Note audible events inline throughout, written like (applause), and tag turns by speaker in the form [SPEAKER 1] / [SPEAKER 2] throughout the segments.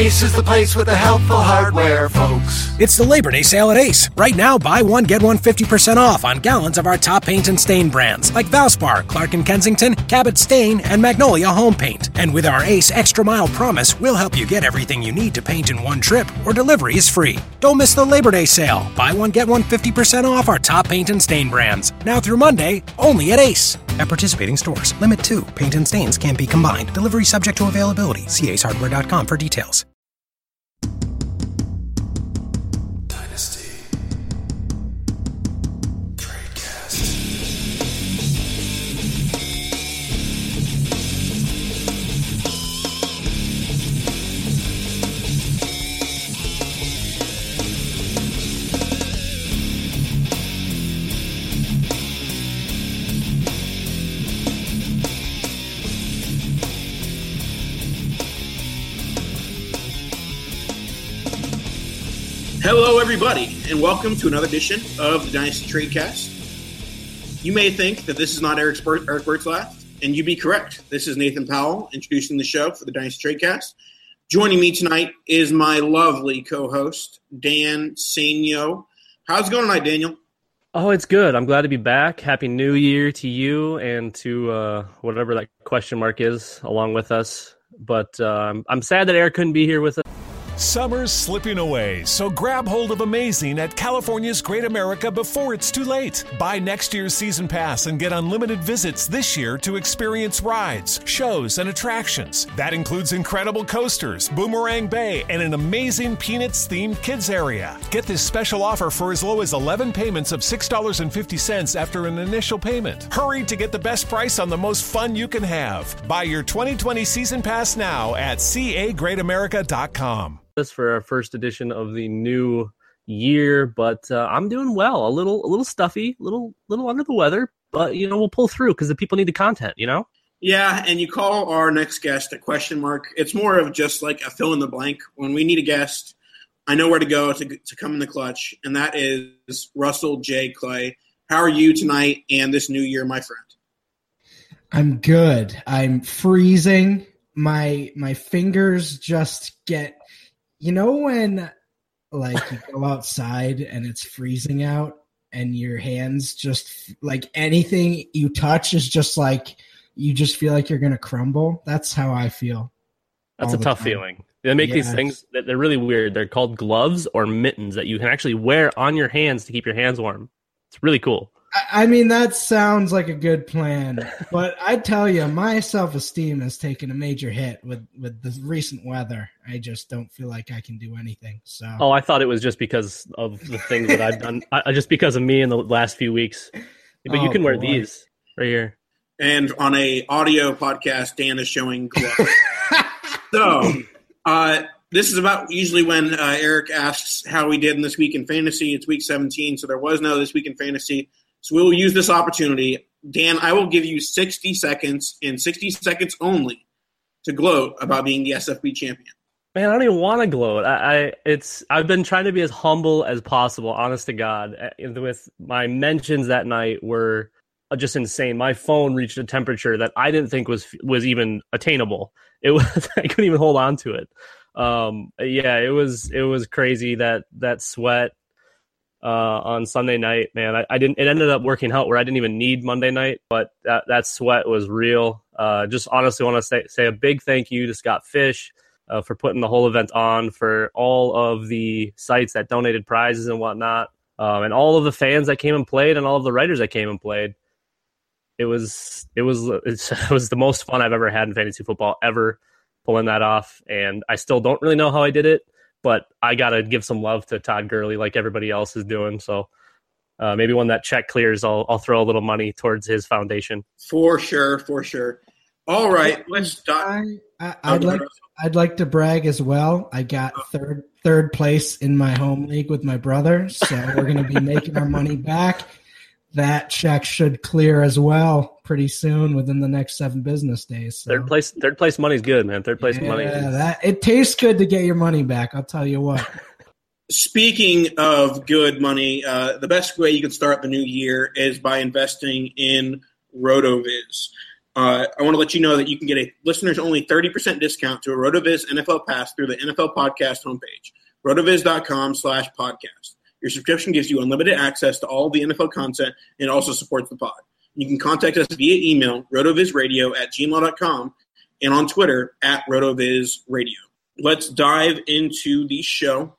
[SPEAKER 1] Ace is the place with the helpful hardware, folks.
[SPEAKER 2] It's the Labor Day sale at Ace. Right now, buy one, get one 50% off on gallons of our top paint and stain brands like Valspar, Clark and Kensington, Cabot Stain, and Magnolia Home Paint. And with our Ace Extra Mile promise, we'll help you get everything you need to paint in one trip, or delivery is free. Don't miss the Labor Day sale. Buy one, get one 50% off our top paint and stain brands. Now through Monday, only at Ace. At participating stores, limit 2. Paint and stains can be combined. Delivery subject to availability. See acehardware.com for details.
[SPEAKER 3] Hello, everybody, and welcome to another edition of the Dynasty Tradecast. You may think that this is not Eric, Spur- Eric Burtzlaff, and you'd be correct. This is Nathan Powell introducing the show for the Dynasty Tradecast. Joining me tonight is my lovely co-host Dan Sainio. How's it going tonight, Daniel?
[SPEAKER 4] Oh, it's good. I'm glad to be back. Happy New Year to you and to uh, whatever that question mark is along with us. But um, I'm sad that Eric couldn't be here with us.
[SPEAKER 5] Summer's slipping away, so grab hold of amazing at California's Great America before it's too late. Buy next year's season pass and get unlimited visits this year to experience rides, shows, and attractions. That includes incredible coasters, Boomerang Bay, and an amazing Peanuts themed kids area. Get this special offer for as low as 11 payments of $6.50 after an initial payment. Hurry to get the best price on the most fun you can have. Buy your 2020 season pass now at cagreatamerica.com
[SPEAKER 4] This for our first edition of the new year, but uh, I'm doing well. A little, a little stuffy, a little, little under the weather, but you know we'll pull through because the people need the content. You know.
[SPEAKER 3] Yeah, and you call our next guest a question mark. It's more of just like a fill in the blank. When we need a guest, I know where to go to, to come in the clutch, and that is Russell J. Clay. How are you tonight and this new year, my friend?
[SPEAKER 6] I'm good. I'm freezing. My my fingers just get you know when like you go outside and it's freezing out and your hands just like anything you touch is just like you just feel like you're going to crumble. That's how I feel.
[SPEAKER 4] That's a tough
[SPEAKER 6] time.
[SPEAKER 4] feeling. They make these things that they're really weird. They're called gloves or mittens that you can actually wear on your hands to keep your hands warm. It's really cool.
[SPEAKER 6] I, I mean that sounds like a good plan, (laughs) but I tell you my self-esteem has taken a major hit with with the recent weather. I just don't feel like I can do anything. So
[SPEAKER 4] Oh, I thought it was just because of the things that I've done. (laughs) I, I- just because of me in the last few weeks. But you
[SPEAKER 6] Oh,
[SPEAKER 4] can wear
[SPEAKER 6] boy.
[SPEAKER 4] these right here.
[SPEAKER 3] and on a audio podcast, Dan is showing glow. (laughs) so, uh, this is about usually when uh, Eric asks how we did in this week in fantasy. It's week 17, so there was no this week in fantasy. So we will use this opportunity. Dan, I will give you 60 seconds and 60 seconds only to gloat about being the SFB champion.
[SPEAKER 4] Man, I don't even want to gloat. I, I, it's I've been trying to be as humble as possible, honest to God. Uh, with my mentions that night were just insane. My phone reached a temperature that I didn't think was was even attainable. It (laughs) was I couldn't even hold on to it. Um, yeah, it was it was crazy that that sweat uh, on Sunday night, man. I, I, didn't. It ended up working out where I didn't even need Monday night, but that that sweat was real. Uh, just honestly want to say say a big thank you to Scott Fish uh, for putting the whole event on, for all of the sites that donated prizes and whatnot, um, and all of the fans that came and played, and all of the writers that came and played. It was it was (laughs) it was the most fun I've ever had in fantasy football ever, pulling that off, and I still don't really know how I did it but I got to give some love to Todd Gurley like everybody else is doing. So uh, maybe when that check clears, I'll, I'll throw a little money towards his foundation.
[SPEAKER 3] For sure, for sure. All right, let's start.
[SPEAKER 6] I, I, would like I'd like to brag as well. I got third third place in my home league with my brother, so we're going to be (laughs) making our money back. That check should clear as well pretty soon within the next seven business days. So.
[SPEAKER 4] Third place, third place money's good, man. Third place
[SPEAKER 6] yeah,
[SPEAKER 4] money.
[SPEAKER 6] Yeah, that it tastes good to get your money back. I'll tell you what. (laughs)
[SPEAKER 3] Speaking of good money, uh, the best way you can start the new year is by investing in RotoViz. Uh, I want to let you know that you can get a listeners only 30% discount to a RotoViz NFL Pass through the NFL Podcast homepage, rotoviz.com slash podcast. Your subscription gives you unlimited access to all the NFL content and also supports the pod. You can contact us via email, rotovizradio at gmail.com, and on Twitter at rotovizradio. Let's dive into the show.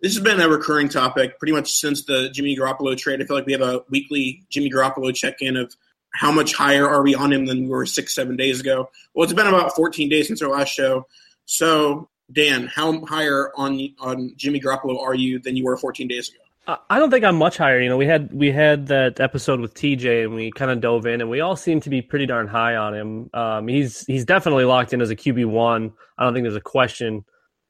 [SPEAKER 3] This has been a recurring topic pretty much since the Jimmy Garoppolo trade. I feel like we have a weekly Jimmy Garoppolo check-in of how much higher are we on him than we were six, seven days ago. Well, it's been about 14 days since our last show. So, Dan, how higher on on Jimmy Garoppolo are you than you were 14 days ago?
[SPEAKER 4] I don't think I'm much higher. You know, we had we had that episode with TJ, and we kind of dove in, and we all seem to be pretty darn high on him. Um, he's he's definitely locked in as a QB one. I don't think there's a question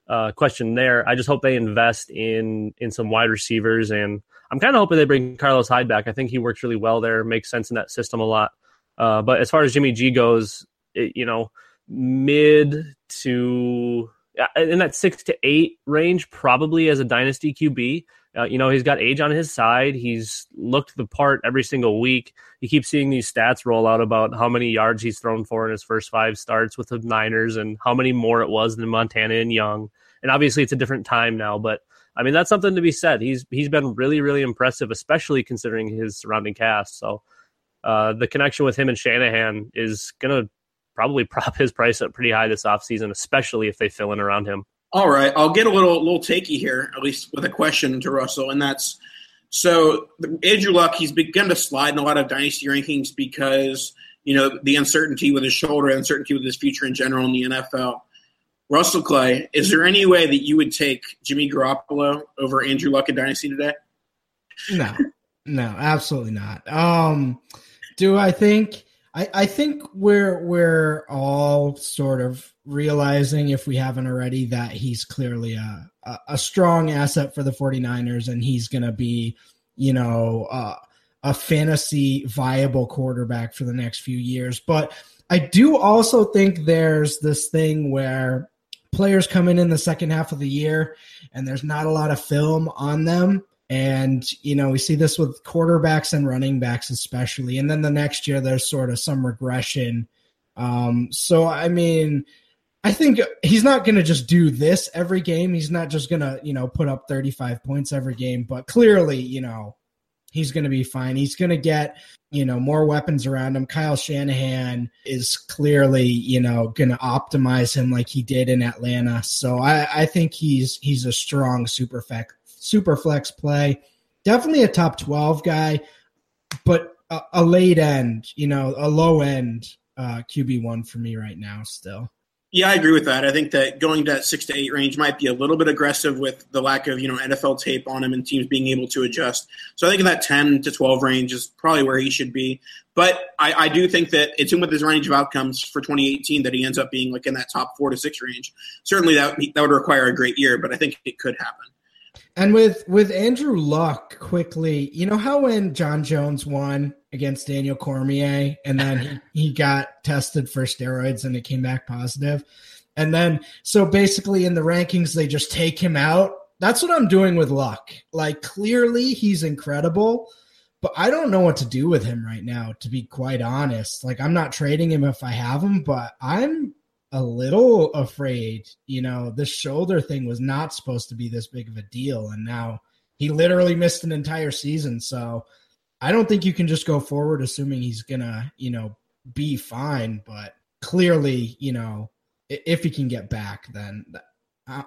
[SPEAKER 4] uh, question there. I just hope they invest in in some wide receivers, and I'm kind of hoping they bring Carlos Hyde back. I think he works really well there, makes sense in that system a lot. Uh, but as far as Jimmy G goes, it, you know, mid to in that six to eight range, probably as a dynasty QB. Uh, you know, he's got age on his side. He's looked the part every single week. You keep seeing these stats roll out about how many yards he's thrown for in his first five starts with the Niners and how many more it was than Montana and Young. And obviously, it's a different time now, but I mean, that's something to be said. He's he's been really, really impressive, especially considering his surrounding cast. So, uh, the connection with him and Shanahan is going to probably (laughs) prop his price up pretty high this offseason, especially if they fill in around him.
[SPEAKER 3] All right, I'll get a little little takey here, at least with a question to Russell, and that's so Andrew Luck. He's begun to slide in a lot of dynasty rankings because you know the uncertainty with his shoulder, uncertainty with his future in general in the NFL. Russell Clay, is there any way that you would take Jimmy Garoppolo over Andrew Luck in dynasty today?
[SPEAKER 6] No, no, absolutely not. Um, do I think? I, I think we're we're all sort of realizing if we haven't already that he's clearly a, a, a strong asset for the 49ers and he's going to be, you know, uh, a fantasy viable quarterback for the next few years. But I do also think there's this thing where players come in in the second half of the year and there's not a lot of film on them and, you know, we see this with quarterbacks and running backs, especially. And then the next year, there's sort of some regression. Um, so, I mean, I think he's not going to just do this every game. He's not just going to, you know, put up 35 points every game, but clearly, you know, he's going to be fine. He's going to get, you know, more weapons around him. Kyle Shanahan is clearly, you know, going to optimize him like he did in Atlanta. So I, I think he's he's a strong super super flex play. Definitely a top 12 guy, but a, a late end, you know, a low end uh, QB1 for me right now still.
[SPEAKER 3] Yeah, I agree with that. I think that going to that six to eight range might be a little bit aggressive with the lack of you know NFL tape on him and teams being able to adjust. So I think in that ten to twelve range is probably where he should be. But I, I do think that it's in with his range of outcomes for 2018 that he ends up being like in that top four to six range. Certainly that that would require a great year, but I think it could happen.
[SPEAKER 6] And with with Andrew Luck quickly, you know how when Jon Jones won against Daniel Cormier and then he, (laughs) he got tested for steroids and it came back positive. And then so basically in the rankings they just take him out. That's what I'm doing with Luck. Like clearly he's incredible, but I don't know what to do with him right now to be quite honest. Like I'm not trading him if I have him, but I'm a little afraid. You know, the shoulder thing was not supposed to be this big of a deal, and now he literally missed an entire season. So I don't think you can just go forward assuming he's gonna, you know, be fine. But clearly, you know, if he can get back, then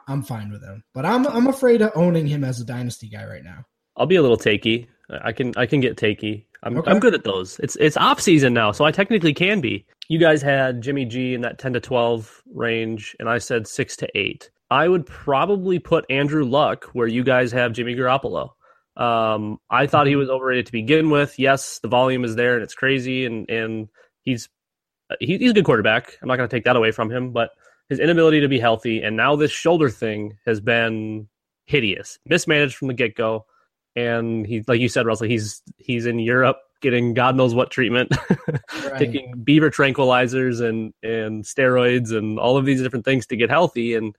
[SPEAKER 6] I'm fine with him. But I'm I'm afraid of owning him as a dynasty guy right now.
[SPEAKER 4] I'll be a little takey. I can I can get takey. I'm okay. I'm good at those. It's it's off season now, so I technically can be. You guys had Jimmy G in that 10 to 12 range, and I said six to eight. I would probably put Andrew Luck where you guys have Jimmy Garoppolo. Um, I thought he was overrated to begin with. Yes, the volume is there and it's crazy, and and he's he, he's a good quarterback. I'm not going to take that away from him, but his inability to be healthy and now this shoulder thing has been hideous, mismanaged from the get go. And he, like you said, Russell, he's he's in Europe getting God knows what treatment, (laughs) right. taking beaver tranquilizers and and steroids and all of these different things to get healthy. And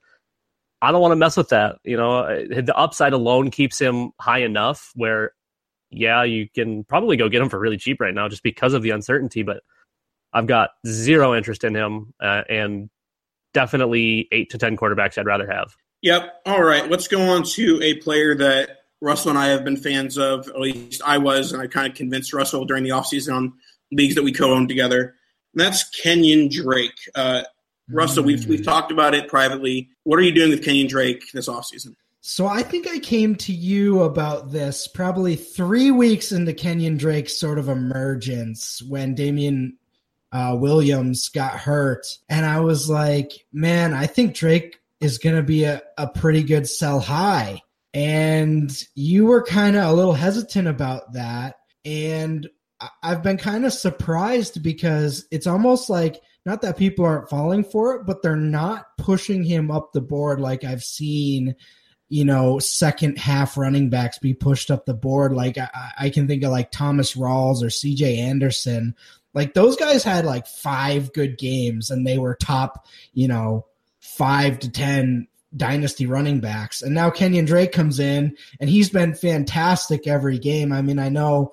[SPEAKER 4] I don't want to mess with that. You know, the upside alone keeps him high enough where, yeah, you can probably go get him for really cheap right now just because of the uncertainty. But I've got zero interest in him, uh, and definitely eight to ten quarterbacks I'd rather have.
[SPEAKER 3] Yep. All right. Let's go on to a player that Russell and I have been fans of. At least I was, and I kind of convinced Russell during the offseason on leagues that we co-owned together. And that's Kenyan Drake. Uh, Russell, mm. we've we've talked about it privately. What are you doing with Kenyan Drake this offseason?
[SPEAKER 6] So I think I came to you about this probably three weeks into Kenyan Drake's sort of emergence when Damien uh, Williams got hurt, and I was like, man, I think Drake is going to be a, a pretty good sell high. And you were kind of a little hesitant about that. And I've been kind of surprised because it's almost like not that people aren't falling for it, but they're not pushing him up the board like I've seen, you know, second half running backs be pushed up the board. Like I, I can think of like Thomas Rawls or CJ Anderson. Like those guys had like five good games and they were top, you know, five to 10 dynasty running backs. And now Kenyan Drake comes in and he's been fantastic every game. I mean, I know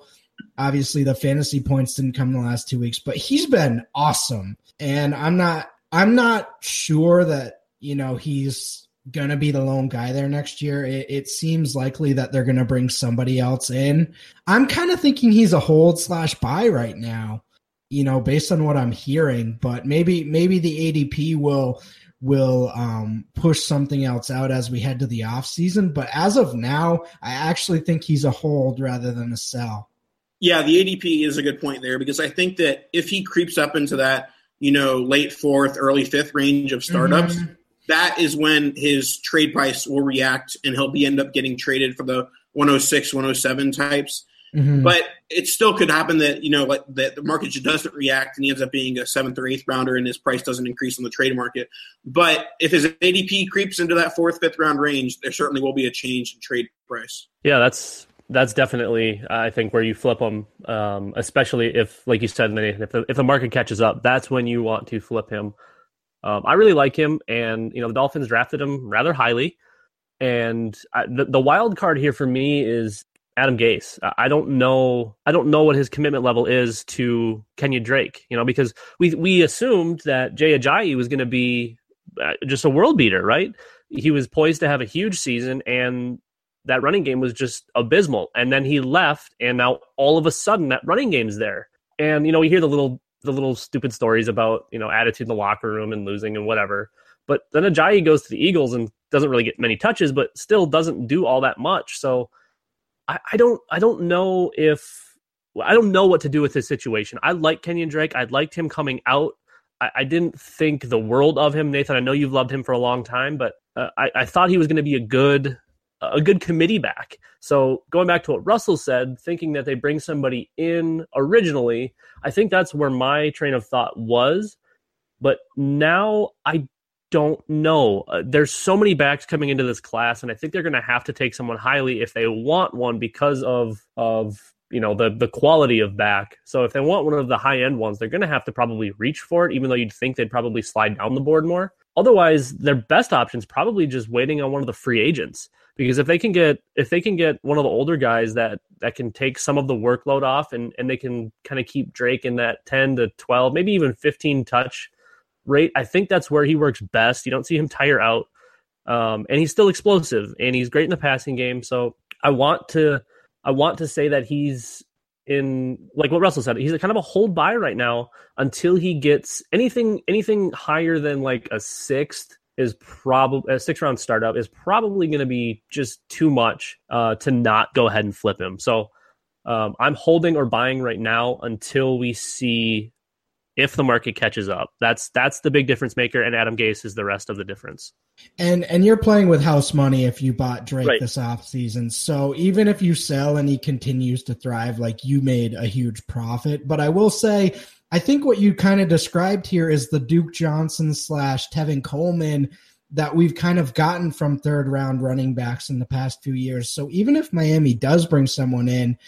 [SPEAKER 6] obviously the fantasy points didn't come in the last two weeks, but he's been awesome. And I'm not I'm not sure that, you know, he's gonna be the lone guy there next year. It, it seems likely that they're gonna bring somebody else in. I'm kind of thinking he's a hold slash buy right now, you know, based on what I'm hearing. But maybe maybe the ADP will will um, push something else out as we head to the off season. But as of now, I actually think he's a hold rather than a sell.
[SPEAKER 3] Yeah, the ADP is a good point there because I think that if he creeps up into that, you know, late fourth, early fifth range of startups, mm-hmm. that is when his trade price will react and he'll be end up getting traded for the 106, 107 types. Mm-hmm. But it still could happen that you know like, that the market just doesn't react and he ends up being a seventh or eighth rounder and his price doesn't increase on the trade market. But if his ADP creeps into that fourth, fifth round range, there certainly will be a change in trade price.
[SPEAKER 4] Yeah, that's that's definitely I think where you flip them, um, especially if, like you said, Nathan, if the, if the market catches up, that's when you want to flip him. Um, I really like him, and you know the Dolphins drafted him rather highly. And I, the, the wild card here for me is Adam Gase. I don't know. I don't know what his commitment level is to Kenyan Drake. You know, because we we assumed that Jay Ajayi was going to be uh, just a world beater, right? He was poised to have a huge season, and that running game was just abysmal. And then he left, and now all of a sudden that running game's there. And you know, we hear the little the little stupid stories about you know attitude in the locker room and losing and whatever. But then Ajayi goes to the Eagles and doesn't really get many touches, but still doesn't do all that much. So I, I don't I don't know if I don't know what to do with this situation. I like Kenyan Drake. I liked him coming out. I, I, didn't think the world of him, Nathan. I know you've loved him for a long time, but uh, I, I, thought he was going to be a good a good committee back. So going back to what Russell said, thinking that they bring somebody in originally, I think that's where my train of thought was. But now I don't know. Uh, there's so many backs coming into this class, and I think they're going to have to take someone highly if they want one because of of you know the the quality of back. So if they want one of the high end ones, they're going to have to probably reach for it, even though you'd think they'd probably slide down the board more. Otherwise, their best option is probably just waiting on one of the free agents because if they can get if they can get one of the older guys that that can take some of the workload off and and they can kind of keep Drake in that 10 to 12, maybe even 15 touch rate, I think that's where he works best. You don't see him tire out. Um, and he's still explosive and he's great in the passing game. So I want to I want to say that he's in like what Russell said, he's kind of a hold by right now until he gets anything anything higher than like a sixth is probably a six round startup is probably going to be just too much uh, to not go ahead and flip him. So um, I'm holding or buying right now until we see if the market catches up. That's that's the big difference maker, and Adam Gase is the rest of the difference.
[SPEAKER 6] And and you're playing with house money if you bought Drake right. this off season. So even if you sell and he continues to thrive, like you made a huge profit. But I will say, I think what you kind of described here is the Duke Johnson slash Tevin Coleman that we've kind of gotten from third round running backs in the past few years. So even if Miami does bring someone in,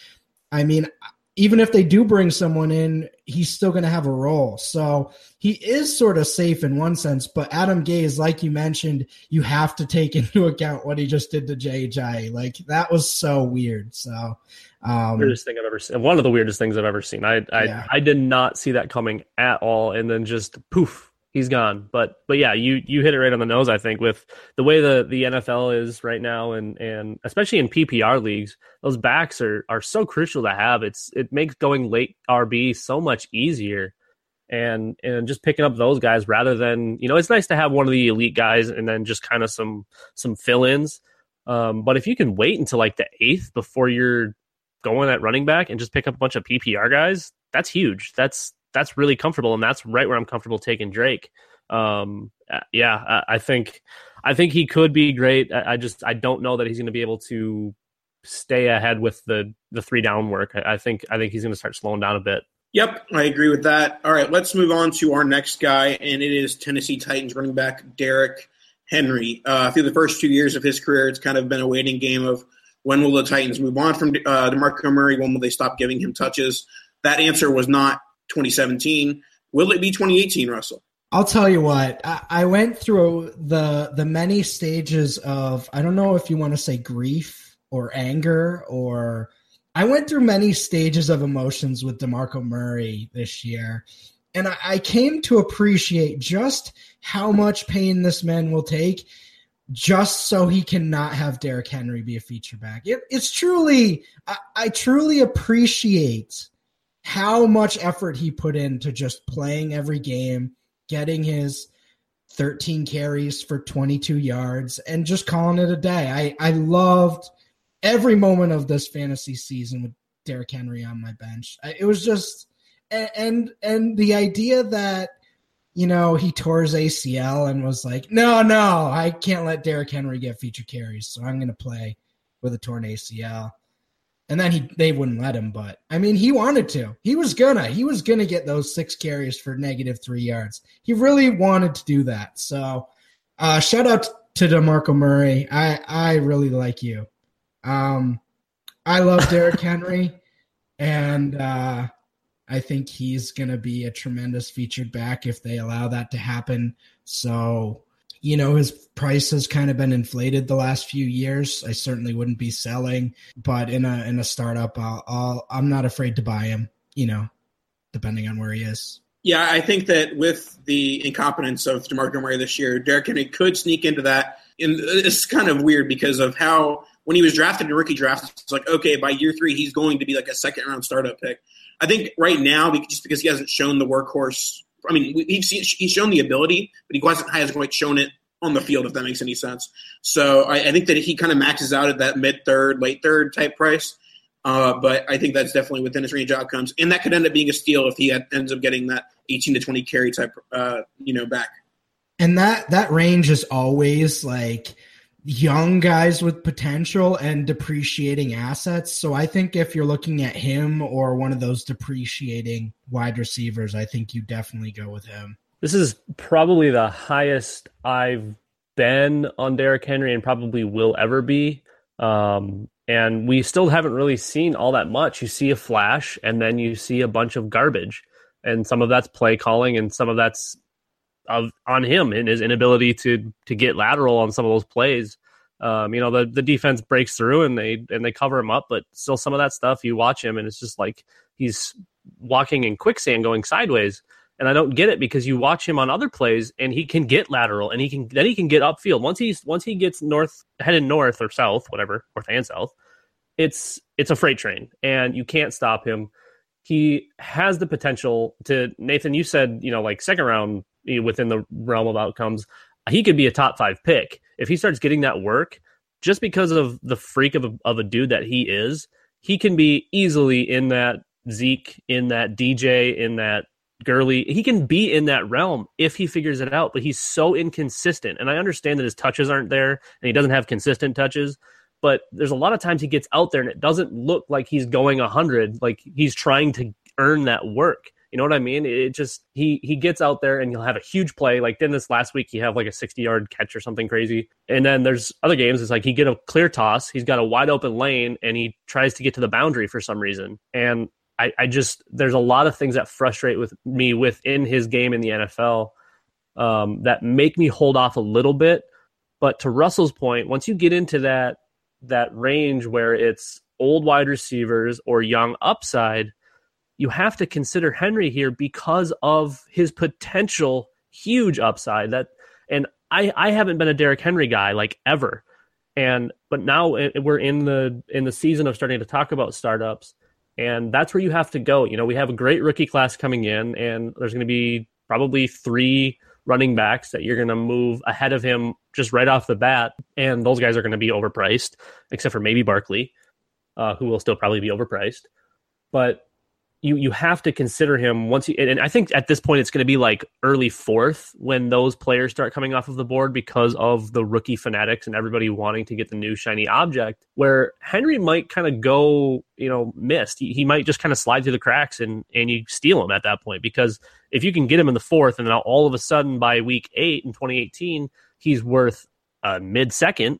[SPEAKER 6] I mean, even if they do bring someone in, he's still going to have a role. So he is sort of safe in one sense. But Adam Gase, like you mentioned, you have to take (laughs) into account what he just did to JJ. Like that was so weird. So
[SPEAKER 4] um, weirdest thing I've ever seen. One of the weirdest things I've ever seen. I I, yeah. I did not see that coming at all, and then just poof, he's gone. But but yeah, you you hit it right on the nose. I think with the way the the NFL is right now, and and especially in PPR leagues, those backs are are so crucial to have. It's it makes going late RB so much easier. And and just picking up those guys rather than you know it's nice to have one of the elite guys and then just kind of some some fill ins. Um, but if you can wait until like the eighth before you're going at running back and just pick up a bunch of PPR guys, that's huge. That's that's really comfortable, and that's right where I'm comfortable taking Drake. Um, uh, yeah, I, I think I think he could be great. I, I just I don't know that he's going to be able to stay ahead with the the three down work. I, I think I think he's going to start slowing down a bit.
[SPEAKER 3] Yep, I agree with that. All right, let's move on to our next guy, and it is Tennessee Titans running back Derrick Henry. Uh, through the first two years of his career, it's kind of been a waiting game of when will the Titans move on from uh, DeMarco Murray? When will they stop giving him touches? That answer was not 2017. Will it be 2018, Russell?
[SPEAKER 6] I'll tell you what. I, I went through the the many stages of I don't know if you want to say grief or anger or I went through many stages of emotions with DeMarco Murray this year. And I, I came to appreciate just how much pain this man will take just so he cannot have Derrick Henry be a feature back. It, it's truly, I, I, truly appreciate how much effort he put into just playing every game, getting his 13 carries for 22 yards, and just calling it a day. I, I loved every moment of this fantasy season with Derrick Henry on my bench. It was just, and and the idea that you know he tore his ACL and was like, no, no, I can't let Derrick Henry get feature carries, so I'm going to play with a torn ACL and then he they wouldn't let him. But I mean, he wanted to. He was gonna. He was gonna get those six carries for negative three yards. He really wanted to do that. So, uh, shout out to Demarco Murray. I I really like you. Um, I love (laughs) Derrick Henry, and uh, I think he's gonna be a tremendous featured back if they allow that to happen. So you know his price has kind of been inflated the last few years. I certainly wouldn't be selling, but in a in a startup, I'll, I'll I'm not afraid to buy him. You know, depending on where he is.
[SPEAKER 3] Yeah, I think that with the incompetence of Demarco Murray this year, Derrick Henry could sneak into that. And it's kind of weird because of how when he was drafted in rookie draft, it's like okay, by year three he's going to be like a second round startup pick. I think right now, just because he hasn't shown the workhorse I mean, he's shown the ability, but he hasn't, quite shown it on the field, if that makes any sense. So I, I think that he kind of maxes out at that mid third, late third type price. Uh, but I think that's definitely within his range outcomes, and that could end up being a steal if he had, ends up getting that 18 to 20 carry type, uh, you know, back.
[SPEAKER 6] And that that range is always like young guys with potential and depreciating assets. So I think if you're looking at him or one of those depreciating wide receivers, I think you definitely go with him.
[SPEAKER 4] This is probably the highest I've been on Derrick Henry and probably will ever be. Um, and we still haven't really seen all that much. You see a flash and then you see a bunch of garbage. And some of that's play calling and some of that's of on him and his inability to to get lateral on some of those plays. Um, you know, the the defense breaks through and they and they cover him up, but still some of that stuff you watch him and it's just like he's walking in quicksand going sideways. And I don't get it because you watch him on other plays and he can get lateral and he can then he can get upfield. Once he's once he gets north headed north or south, whatever, north and south, it's it's a freight train and you can't stop him. He has the potential to Nathan, you said, you know, like second round within the realm of outcomes, he could be a top five pick if he starts getting that work. Just because of the freak of a, of a dude that he is, he can be easily in that Zeke, in that DJ, in that Gurley. He can be in that realm if he figures it out, but he's so inconsistent. And I understand that his touches aren't there and he doesn't have consistent touches, but there's a lot of times he gets out there and it doesn't look like he's going 100, like he's trying to earn that work. You know what I mean? It just he he gets out there and he'll have a huge play. Like then this last week he have like a 60 yard catch or something crazy. And then there's other games it's like he get a clear toss, he's got a wide open lane and he tries to get to the boundary for some reason. And I, I just there's a lot of things that frustrate with me within his game in the NFL um, that make me hold off a little bit. But to Russell's point, once you get into that that range where it's old wide receivers or young upside, you have to consider Henry here because of his potential huge upside. That and I I haven't been a Derrick Henry guy like ever, and but now we're in the in the season of starting to talk about startups, and that's where you have to go. You know, we have a great rookie class coming in, and there's going to be probably three running backs that you're going to move ahead of him just right off the bat, and those guys are going to be overpriced, except for maybe Barkley, uh, who will still probably be overpriced. But you you have to consider him once you and I think at this point it's going to be like early fourth when those players start coming off of the board because of the rookie fanatics and everybody wanting to get the new shiny object. Where Henry might kind of go, you know, missed. He, he might just kind of slide through the cracks and and you steal him at that point because if you can get him in the fourth and then all of a sudden by week eight in 2018 he's worth uh, mid second.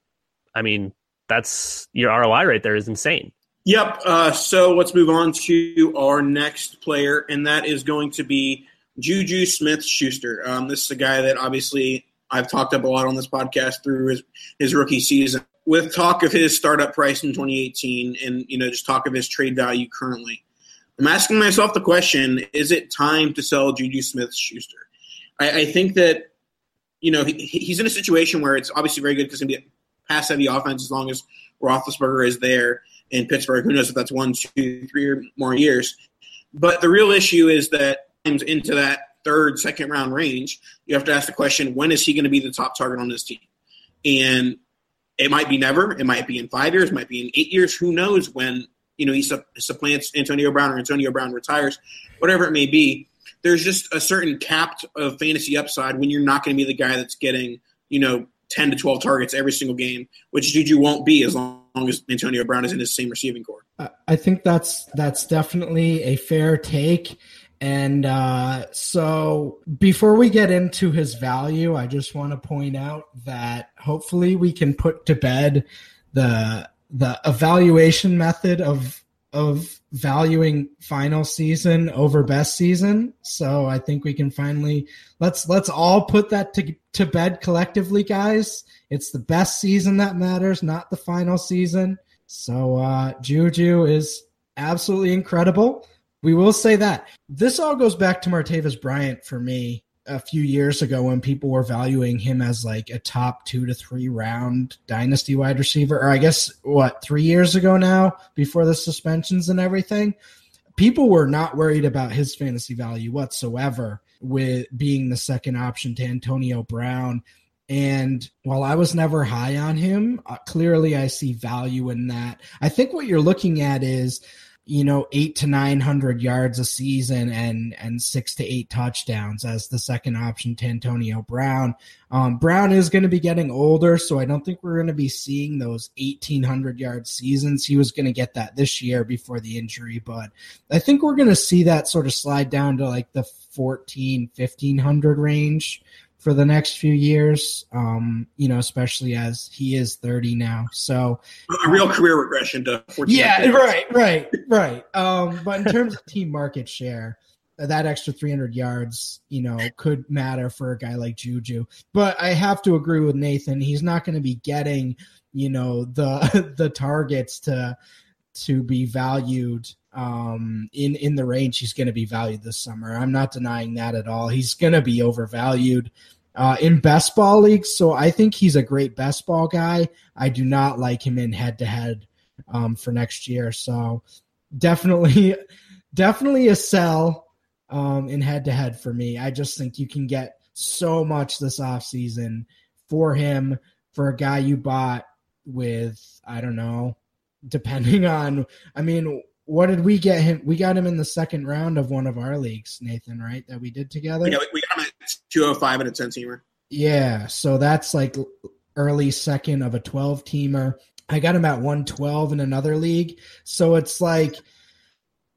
[SPEAKER 4] I mean that's your ROI right there is insane.
[SPEAKER 3] Yep. Uh, so let's move on to our next player, and that is going to be Juju Smith Schuster. Um, this is a guy that obviously I've talked up a lot on this podcast through his, his rookie season. With talk of his startup price in 2018 and you know just talk of his trade value currently, I'm asking myself the question: Is it time to sell Juju Smith Schuster? I, I, think that you know he, he's in a situation where it's obviously very good because it's going to be a pass heavy offense as long as Roethlisberger is there in Pittsburgh. Who knows if that's one, two, three or more years. But the real issue is that into that third, second round range, you have to ask the question: When is he going to be the top target on this team? And it might be never. It might be in five years. Might be in eight years. Who knows when you know he supplants Antonio Brown or Antonio Brown retires, whatever it may be. There's just a certain capped of fantasy upside when you're not going to be the guy that's getting you know 10 to 12 targets every single game, which Juju won't be as long as Antonio Brown is in his same receiving corps.
[SPEAKER 6] I think that's that's definitely a fair take. And uh, so before we get into his value, I just want to point out that hopefully we can put to bed the the evaluation method of of valuing final season over best season. So I think we can finally let's let's all put that to to bed collectively, guys. It's the best season that matters, not the final season. So uh Juju is absolutely incredible. We will say that. This all goes back to Martavis Bryant for me a few years ago when people were valuing him as like a top two to three round dynasty wide receiver, or I guess what, three years ago now, before the suspensions and everything, people were not worried about his fantasy value whatsoever with being the second option to Antonio Brown. And while I was never high on him, uh, clearly I see value in that. I think what you're looking at is you know, eight to nine hundred yards a season and and six to eight touchdowns as the second option to Antonio Brown. Um, Brown is going to be getting older, so I don't think we're going to be seeing those eighteen hundred yard seasons. He was going to get that this year before the injury, but I think we're going to see that sort of slide down to like the 14, 1500 range for the next few years, um, you know, especially as he is 30 now. So
[SPEAKER 3] a real career regression to 14.
[SPEAKER 6] Yeah, right, right, right. Um, but in terms of team market share, that extra 300 yards, you know, could matter for a guy like Juju. But I have to agree with Nathan. He's not going to be getting, you know, the (laughs) the targets to to be valued um, in in the range he's going to be valued this summer. I'm not denying that at all. He's going to be overvalued uh, in best ball leagues. So I think he's a great best ball guy. I do not like him in head to head for next year. So definitely, (laughs) definitely a sell um, in head to head for me. I just think you can get so much this offseason for him for a guy you bought with, I don't know, depending on, I mean, what did we get him? We got him in the second round of one of our leagues, Nathan, right? That we did together.
[SPEAKER 3] Yeah, we got him at 205 and a 10 teamer.
[SPEAKER 6] Yeah, so that's like early second of a 12 teamer. I got him at 112 in another league. So it's like,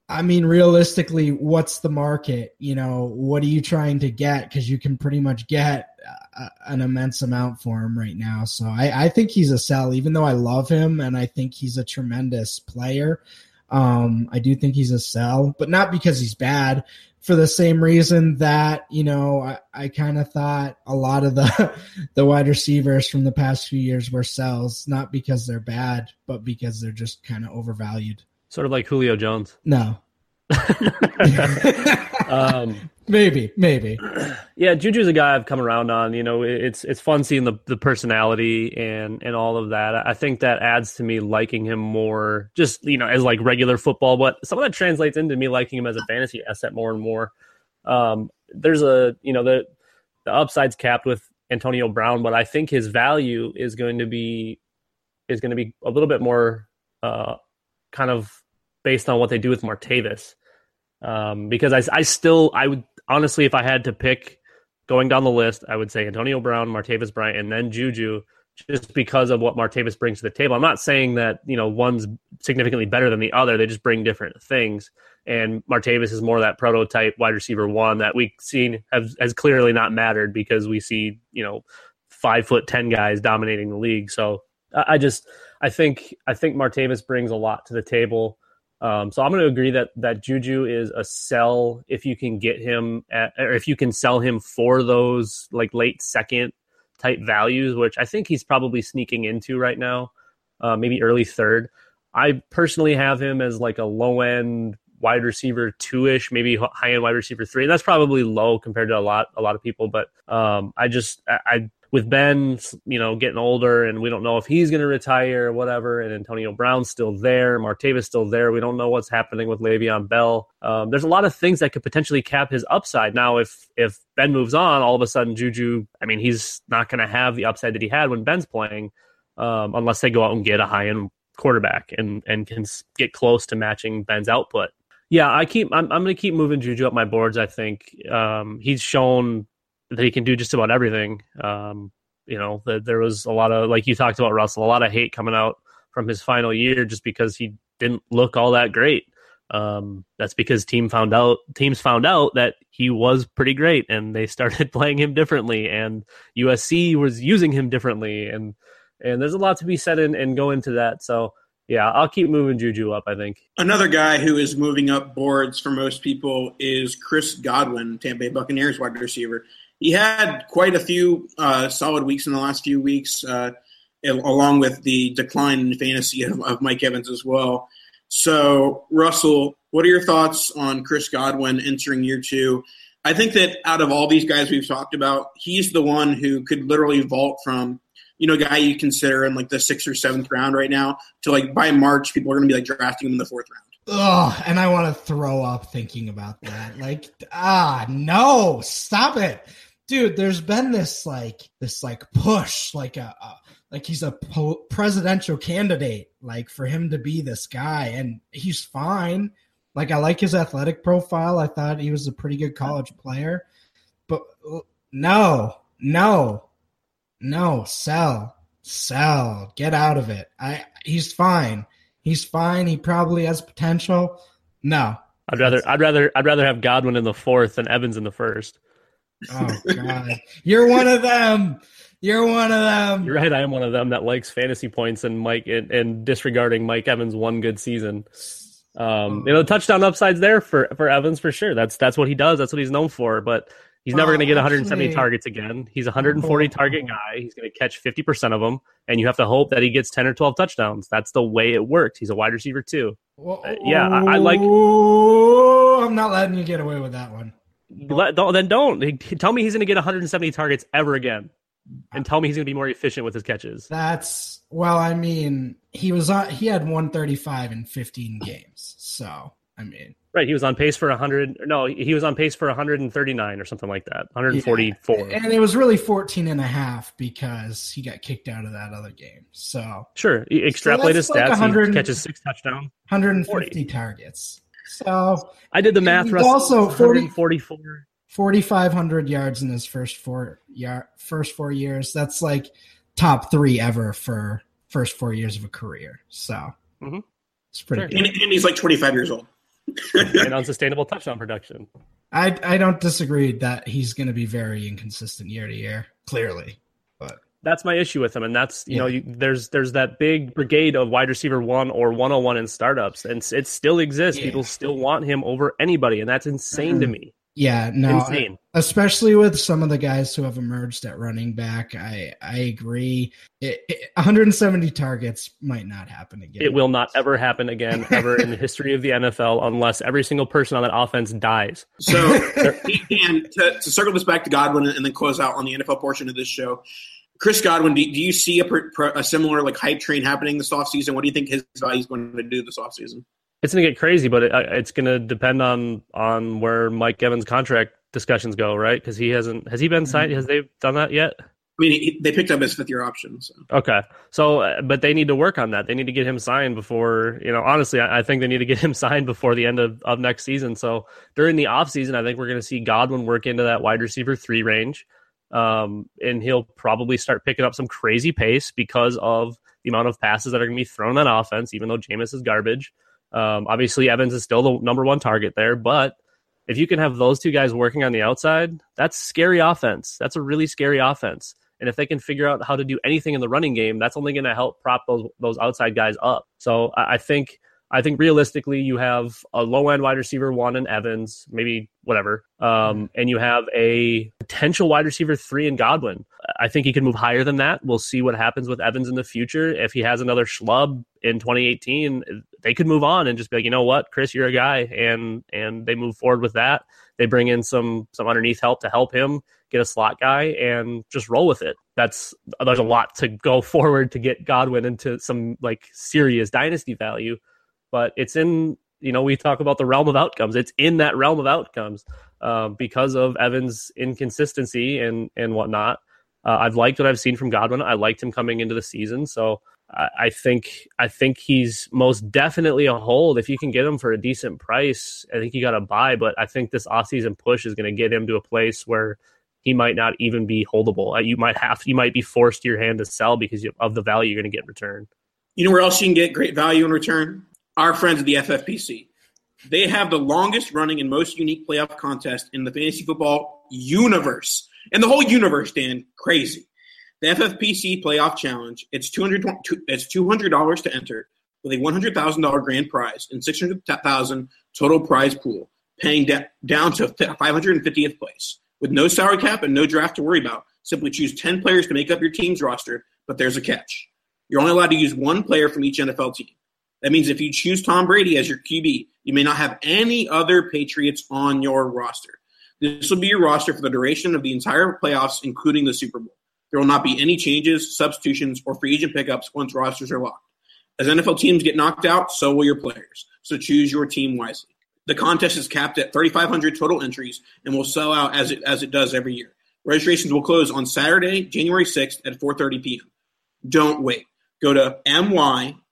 [SPEAKER 6] I mean, realistically, what's the market? You know, what are you trying to get? Because you can pretty much get a, an immense amount for him right now. So I, I think he's a sell, even though I love him and I think he's a tremendous player. Um, I do think he's a sell, but not because he's bad. For the same reason that you know, I, I kind of thought a lot of the (laughs) the wide receivers from the past few years were sells, not because they're bad, but because they're just kind of overvalued.
[SPEAKER 4] Sort of like Julio Jones.
[SPEAKER 6] No. (laughs) (laughs) um, maybe, maybe. (clears throat)
[SPEAKER 4] Yeah, Juju's a guy I've come around on. You know, it's it's fun seeing the the personality and and all of that. I think that adds to me liking him more, just you know, as like regular football. But some of that translates into me liking him as a fantasy asset more and more. Um, there's a you know the the upside's capped with Antonio Brown, but I think his value is going to be is going to be a little bit more uh, kind of based on what they do with Martavis. Um, because I, I still I would honestly if I had to pick going down the list, I would say Antonio Brown, Martavis Bryant, and then Juju, just because of what Martavis brings to the table. I'm not saying that you know one's significantly better than the other; they just bring different things. And Martavis is more that prototype wide receiver one that we've seen has, has clearly not mattered because we see you know five foot ten guys dominating the league. So I just I think I think Martavis brings a lot to the table. Um, so I'm going to agree that that Juju is a sell if you can get him at, or if you can sell him for those like late second type values, which I think he's probably sneaking into right now, uh, maybe early third. I personally have him as like a low end wide receiver two ish, maybe high end wide receiver three. And that's probably low compared to a lot a lot of people. But um, I just I, with Ben, you know, getting older, and we don't know if he's going to retire or whatever. And Antonio Brown's still there, Martavis still there. We don't know what's happening with Le'Veon Bell. Um, there's a lot of things that could potentially cap his upside. Now, if if Ben moves on, all of a sudden Juju, I mean, he's not going to have the upside that he had when Ben's playing, um, unless they go out and get a high end quarterback and and can get close to matching Ben's output. Yeah, I keep. I'm, I'm going to keep moving Juju up my boards. I think um, he's shown that he can do just about everything. Um, you know, that there was a lot of like you talked about Russell, a lot of hate coming out from his final year just because he didn't look all that great. Um, that's because team found out teams found out that he was pretty great and they started (laughs) playing him differently and USC was using him differently and and there's a lot to be said and, and go into that. So yeah, I'll keep moving Juju up. I think
[SPEAKER 3] another guy who is moving up boards for most people is Chris Godwin, Tampa Bay Buccaneers wide receiver he had quite a few uh, solid weeks in the last few weeks, uh, along with the decline in fantasy of, of, Mike Evans as well. So, Russell, what are your thoughts on Chris Godwin entering year two? I think that out of all these guys we've talked about, he's the one who could literally vault from, you know, guy you consider in like the sixth or seventh round right now to like by March, people are going to be like drafting him in the fourth round.
[SPEAKER 6] Ugh, and I want to throw up thinking about that. Like, ah, no, stop it dude there's been this like this like push like a, a like he's a po- presidential candidate like for him to be this guy, and he's fine. Like I like his athletic profile. I thought he was a pretty good college player, but no, no, no, sell, sell, get out of it. I he's fine. He's fine. He probably has potential. No,
[SPEAKER 4] I'd rather I'd rather I'd rather have Godwin in the fourth than Evans in the first.
[SPEAKER 6] Oh God, you're one of them. You're one of them.
[SPEAKER 4] You're right. I am one of them that likes fantasy points and Mike and, and disregarding Mike Evans' one good season. Um, you know, touchdown upsides there for for Evans for sure. That's that's what he does. That's what he's known for. But he's never going to get 170
[SPEAKER 6] actually-
[SPEAKER 4] targets again. He's a 140 target guy. He's going to catch 50 percent of them, and you have to hope that he gets 10 or 12 touchdowns. That's the way it works. He's a wide receiver too. Uh, yeah, I- I like-
[SPEAKER 6] I'm not letting you get away with that one.
[SPEAKER 4] Let, don't, then don't tell me he's going to get 170 targets ever again, and tell me he's going to be more efficient with his catches.
[SPEAKER 6] That's well, I mean, he was on. He had 135 in 15 games. So I mean,
[SPEAKER 4] Right, he was on pace for 100. No, he was on pace for 139 or something like that. 144.
[SPEAKER 6] and it was really 14 and a half because he got kicked out of that other game. So
[SPEAKER 4] Sure, he extrapolate his
[SPEAKER 6] that's like
[SPEAKER 4] stats.
[SPEAKER 6] 100
[SPEAKER 4] He catches six touchdowns.
[SPEAKER 6] 150 targets. So
[SPEAKER 4] I did the math.
[SPEAKER 6] He's
[SPEAKER 4] Russ.
[SPEAKER 6] also 40
[SPEAKER 4] 144.
[SPEAKER 6] 4,500 yards in his first four yard, first four years. That's like top three ever for first four years of a career. So
[SPEAKER 4] Mhm.
[SPEAKER 6] it's pretty
[SPEAKER 4] Sure.
[SPEAKER 6] good.
[SPEAKER 3] And, and he's like 25 years old. (laughs)
[SPEAKER 4] and unsustainable touchdown production.
[SPEAKER 6] I I don't disagree that he's going to be very inconsistent year to year. Clearly, but
[SPEAKER 4] That's my issue with him, and that's you know you, there's there's that big brigade of wide receiver one or 101 in startups, and it still exists.
[SPEAKER 6] Yeah.
[SPEAKER 4] People still want him over anybody, and that's insane to
[SPEAKER 6] Mhm.
[SPEAKER 4] me.
[SPEAKER 6] Yeah, no,
[SPEAKER 4] insane.
[SPEAKER 6] especially with some of the guys who have emerged at running back. I I agree. It, it, 170 targets might not happen again.
[SPEAKER 4] It will not ever happen again, ever in the (laughs) history of the NFL, unless every single person on that offense dies.
[SPEAKER 3] So, (laughs) and to, to circle this back to Godwin and then close out on the NFL portion of this show, Chris Godwin, do, do you see a, per- per- a similar like hype train happening this offseason? What do you think his value is going to do this offseason?
[SPEAKER 4] It's going to get crazy, but it, uh, it's going to depend on on where Mike Evans' contract discussions go, right? Because he hasn't has he been signed? Has they done that yet?
[SPEAKER 3] I mean, he, they picked up his fifth year option. So.
[SPEAKER 4] Okay. So, uh, but they need to work on that. They need to get him signed before, you know, honestly, I, I think they need to get him (laughs) signed before the end of, of next season. So during the offseason, I think we're going to see Godwin work into that wide receiver three range. Um, and he'll probably start picking up some crazy pace because of the amount of passes that are going to be thrown on offense, even though Jameis is garbage. Um, obviously, Evans is still the number one target there, but if you can have those two guys working on the outside, that's scary offense. That's a really scary offense. And if they can figure out how to do anything in the running game, that's only going to help prop those those outside guys up. So I, I think I think realistically, you have a low end wide receiver one in Evans, maybe whatever, um, and you have a potential wide receiver three in Godwin. I think he can move higher than that. We'll see what happens with Evans in the future. If he has another schlub in 2018, they could move on and just be like, you know what, Chris, you're a guy, and and they move forward with that. They bring in some some underneath help to help him get a slot guy and just roll with it. That's there's a lot to go (laughs) forward to get Godwin into some like serious dynasty value, but it's in you know we talk about the realm of outcomes. It's in that realm of outcomes uh, because of Evans' inconsistency and and whatnot. Uh, I've liked what I've seen from Godwin. I liked him coming into the season, so I, think I think he's most definitely a hold. If you can get him for a decent price, I think you got to buy. But I think this offseason push is going to get him to a place where he might not even be holdable. Uh, You might have you might be forced your hand to sell because of the value you're going to get in return.
[SPEAKER 3] You know where else you can get great value in return? Our friends at the FFPC. They have the longest running and most unique playoff contest in the fantasy football universe. And the whole universe, Dan, crazy. The FFPC Playoff Challenge, it's $200, it's $200 to enter with a $100,000 grand prize and 600000 total prize pool, paying da- down to 550th place. With no salary cap and no draft to worry about, simply choose 10 players to make up your team's roster, but there's a catch. You're only allowed to use one player from each NFL team. That means if you choose Tom Brady as your QB, you may not have any other Patriots on your roster. This will be your roster for the duration of the entire playoffs, including the Super Bowl. There will not be any changes, substitutions, or free agent pickups once rosters are locked. As NFL teams get knocked out, so will your players. So choose your team wisely. The contest is capped at 3,500 total entries and will sell out as it as it does every year. Registrations will close on Saturday, January 6th at 4:30 p.m. Don't wait. Go to myffpc.com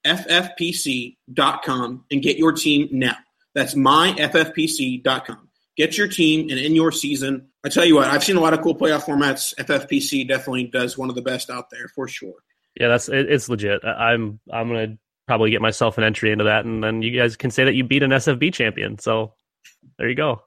[SPEAKER 3] and get your team now. That's myffpc.com. Get your team and in your season. I tell you what, I've seen a lot of cool playoff formats. FFPC definitely does one of the best out there for sure.
[SPEAKER 4] Yeah, that's it, it's legit. I'm I'm gonna probably get myself an entry into that, and then you guys can say that you beat an SFB champion. So there you go.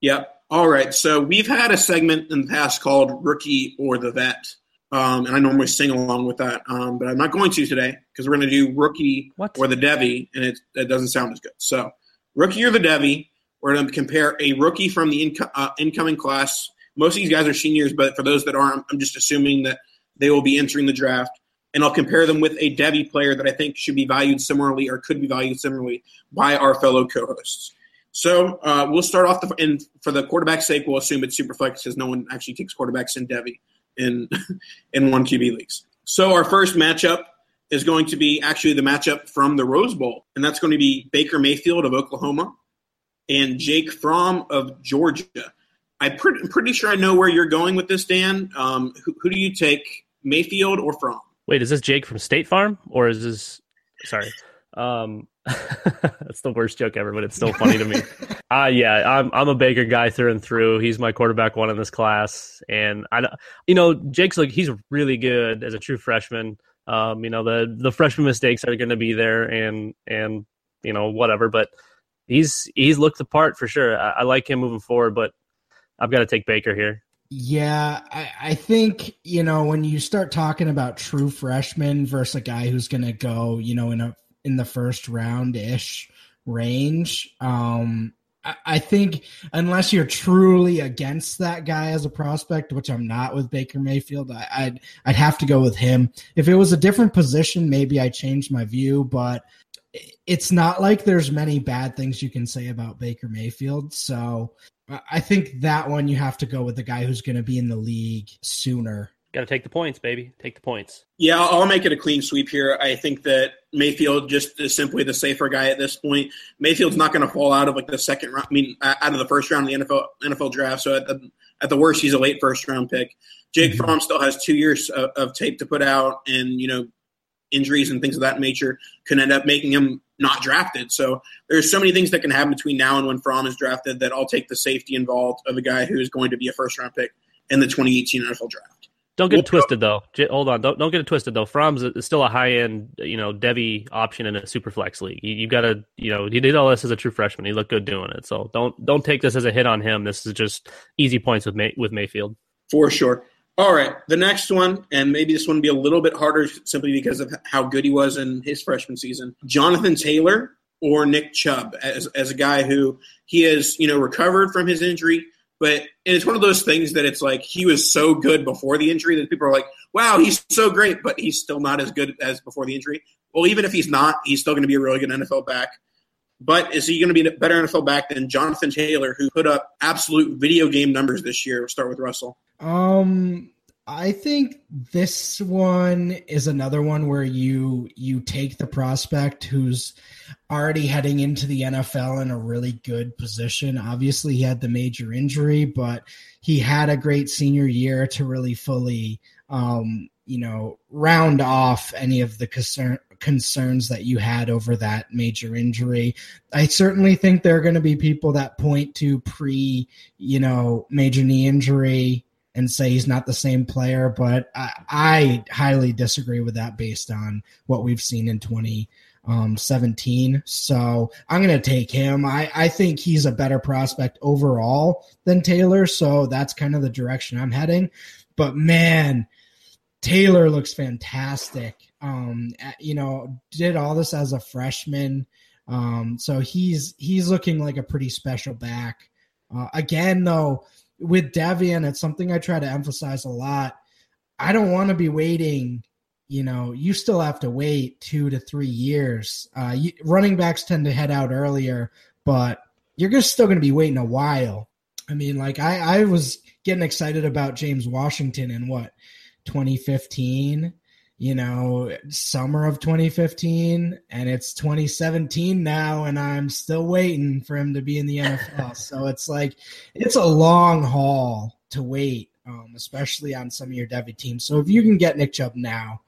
[SPEAKER 3] Yep. All right. So we've had a segment in the past called Rookie or the Vet. Um, and I normally sing along with that, um, but I'm not going to today because we're going to do Rookie
[SPEAKER 4] What?
[SPEAKER 3] or the Devy, and it, it doesn't sound as good. So, Rookie or the Devy, we're going to compare a rookie from the inco- uh, incoming class. Most of these guys are seniors, but for those that aren't, I'm just assuming that they will be entering the draft. And I'll compare them with a Devy player that I think should be valued similarly or could be valued similarly by our fellow co-hosts. So uh, we'll start off the and for the quarterback's sake, we'll assume it's Superflex because no one actually takes quarterbacks in Devy in (laughs) in one QB leagues. So our first matchup is going to be actually the matchup from the Rose Bowl, and that's going to be Baker Mayfield of Oklahoma and Jake Fromm of Georgia. I'm pretty, pretty sure I know where you're going with this, Dan. Um, who, who do you take, Mayfield or Fromm?
[SPEAKER 4] Wait, is this Jake from State Farm or is this? Sorry, um, (laughs) that's the worst joke ever, but it's still funny to me. (laughs) Uh yeah, I'm I'm a Baker guy through and through. He's my quarterback one in this class, and I, know- you know, Jake's like he's really good as a true freshman. Um, you know, the the freshman mistakes are going to be there, and and you know whatever, but he's he's looked the part for sure. I, I like him moving forward, but I've got to take Baker here.
[SPEAKER 6] Yeah, I, I think, you know, when you start talking about true freshmen versus a guy who's gonna go, you know, in a in the first round ish range, um, I, I think unless you're truly against that guy as a prospect, which I'm not with Baker Mayfield, I, I'd I'd have to go with him. If it was a different position, maybe I changed my view, but it's not like there's many bad things you can say about Baker Mayfield. So I- I think that one you have to go with the guy who's going to be in the league sooner.
[SPEAKER 4] Got to take the points, baby. Take the points.
[SPEAKER 3] Yeah, I'll I'll make it a clean sweep here. I think that Mayfield just is simply the safer guy at this point. Mayfield's not going to fall out of like the second round. I mean, uh, out of the first round of the NFL NFL draft. So at the at the worst, he's a late first round pick. Jake
[SPEAKER 6] Mhm.
[SPEAKER 3] Fromm still has two years of, of tape to put out, and you know, injuries and things of that nature can end up making him not drafted. So there's so many things that can happen between now and when Fromm is drafted that I'll take the safety involved of a guy who is going to be a first round pick in the 2018 NFL draft.
[SPEAKER 4] Don't get
[SPEAKER 3] Well,
[SPEAKER 4] it twisted though. J- hold on, don't don't get it twisted though. Fromm's is still a high end, you know, Devy option in a super flex league. You, you got to, you know, he did all this as a true freshman. He looked good doing it. So don't don't take this as a hit on him. This is just easy points with May, with Mayfield.
[SPEAKER 3] For sure. All right, the next one, and maybe this one will be a little bit harder simply because of how good he was in his freshman season. Jonathan Taylor or Nick Chubb as, as a guy who he has, you know, recovered from his injury, but and it's one of those things that it's like he was so good before the injury that people are like, wow, he's so great, but he's still not as good as before the injury. Well, even if he's not, he's still going to be a really good NFL back. But is he going to be a better NFL back than Jonathan Taylor, who put up absolute video game numbers this year? We'll start with Russell.
[SPEAKER 6] Um, I think this one is another one where you you take the prospect who's already heading into the NFL in a really good position. Obviously, he had the major injury, but he had a great senior year to really fully, um, you know, round off any of the concern concerns that you had over that major injury. I certainly think there are going to be people that point to pre, you know, major knee injury and say he's not the same player, but I, I highly disagree with that based on what we've seen in 2017. So I'm going to take him. I, I think he's a better prospect overall than Taylor. So that's kind of the direction I'm heading. But man, Taylor looks fantastic. Um, you know, did all this as a freshman. Um, so he's he's looking like a pretty special back. Uh, again, though, with Devian, it's something I try to emphasize a lot. I don't want to be waiting. You know, you still have to wait two to three years. Uh, you, running backs tend to head out earlier, but you're just still going to be waiting a while. I mean, like I, I was getting excited about James Washington in what 2015 you know, summer of 2015, and it's 2017 now, and I'm still waiting for him to be in the NFL. (laughs) so it's like it's a long haul to wait, um, especially on some of your Devy teams. So if you can get Nick Chubb now,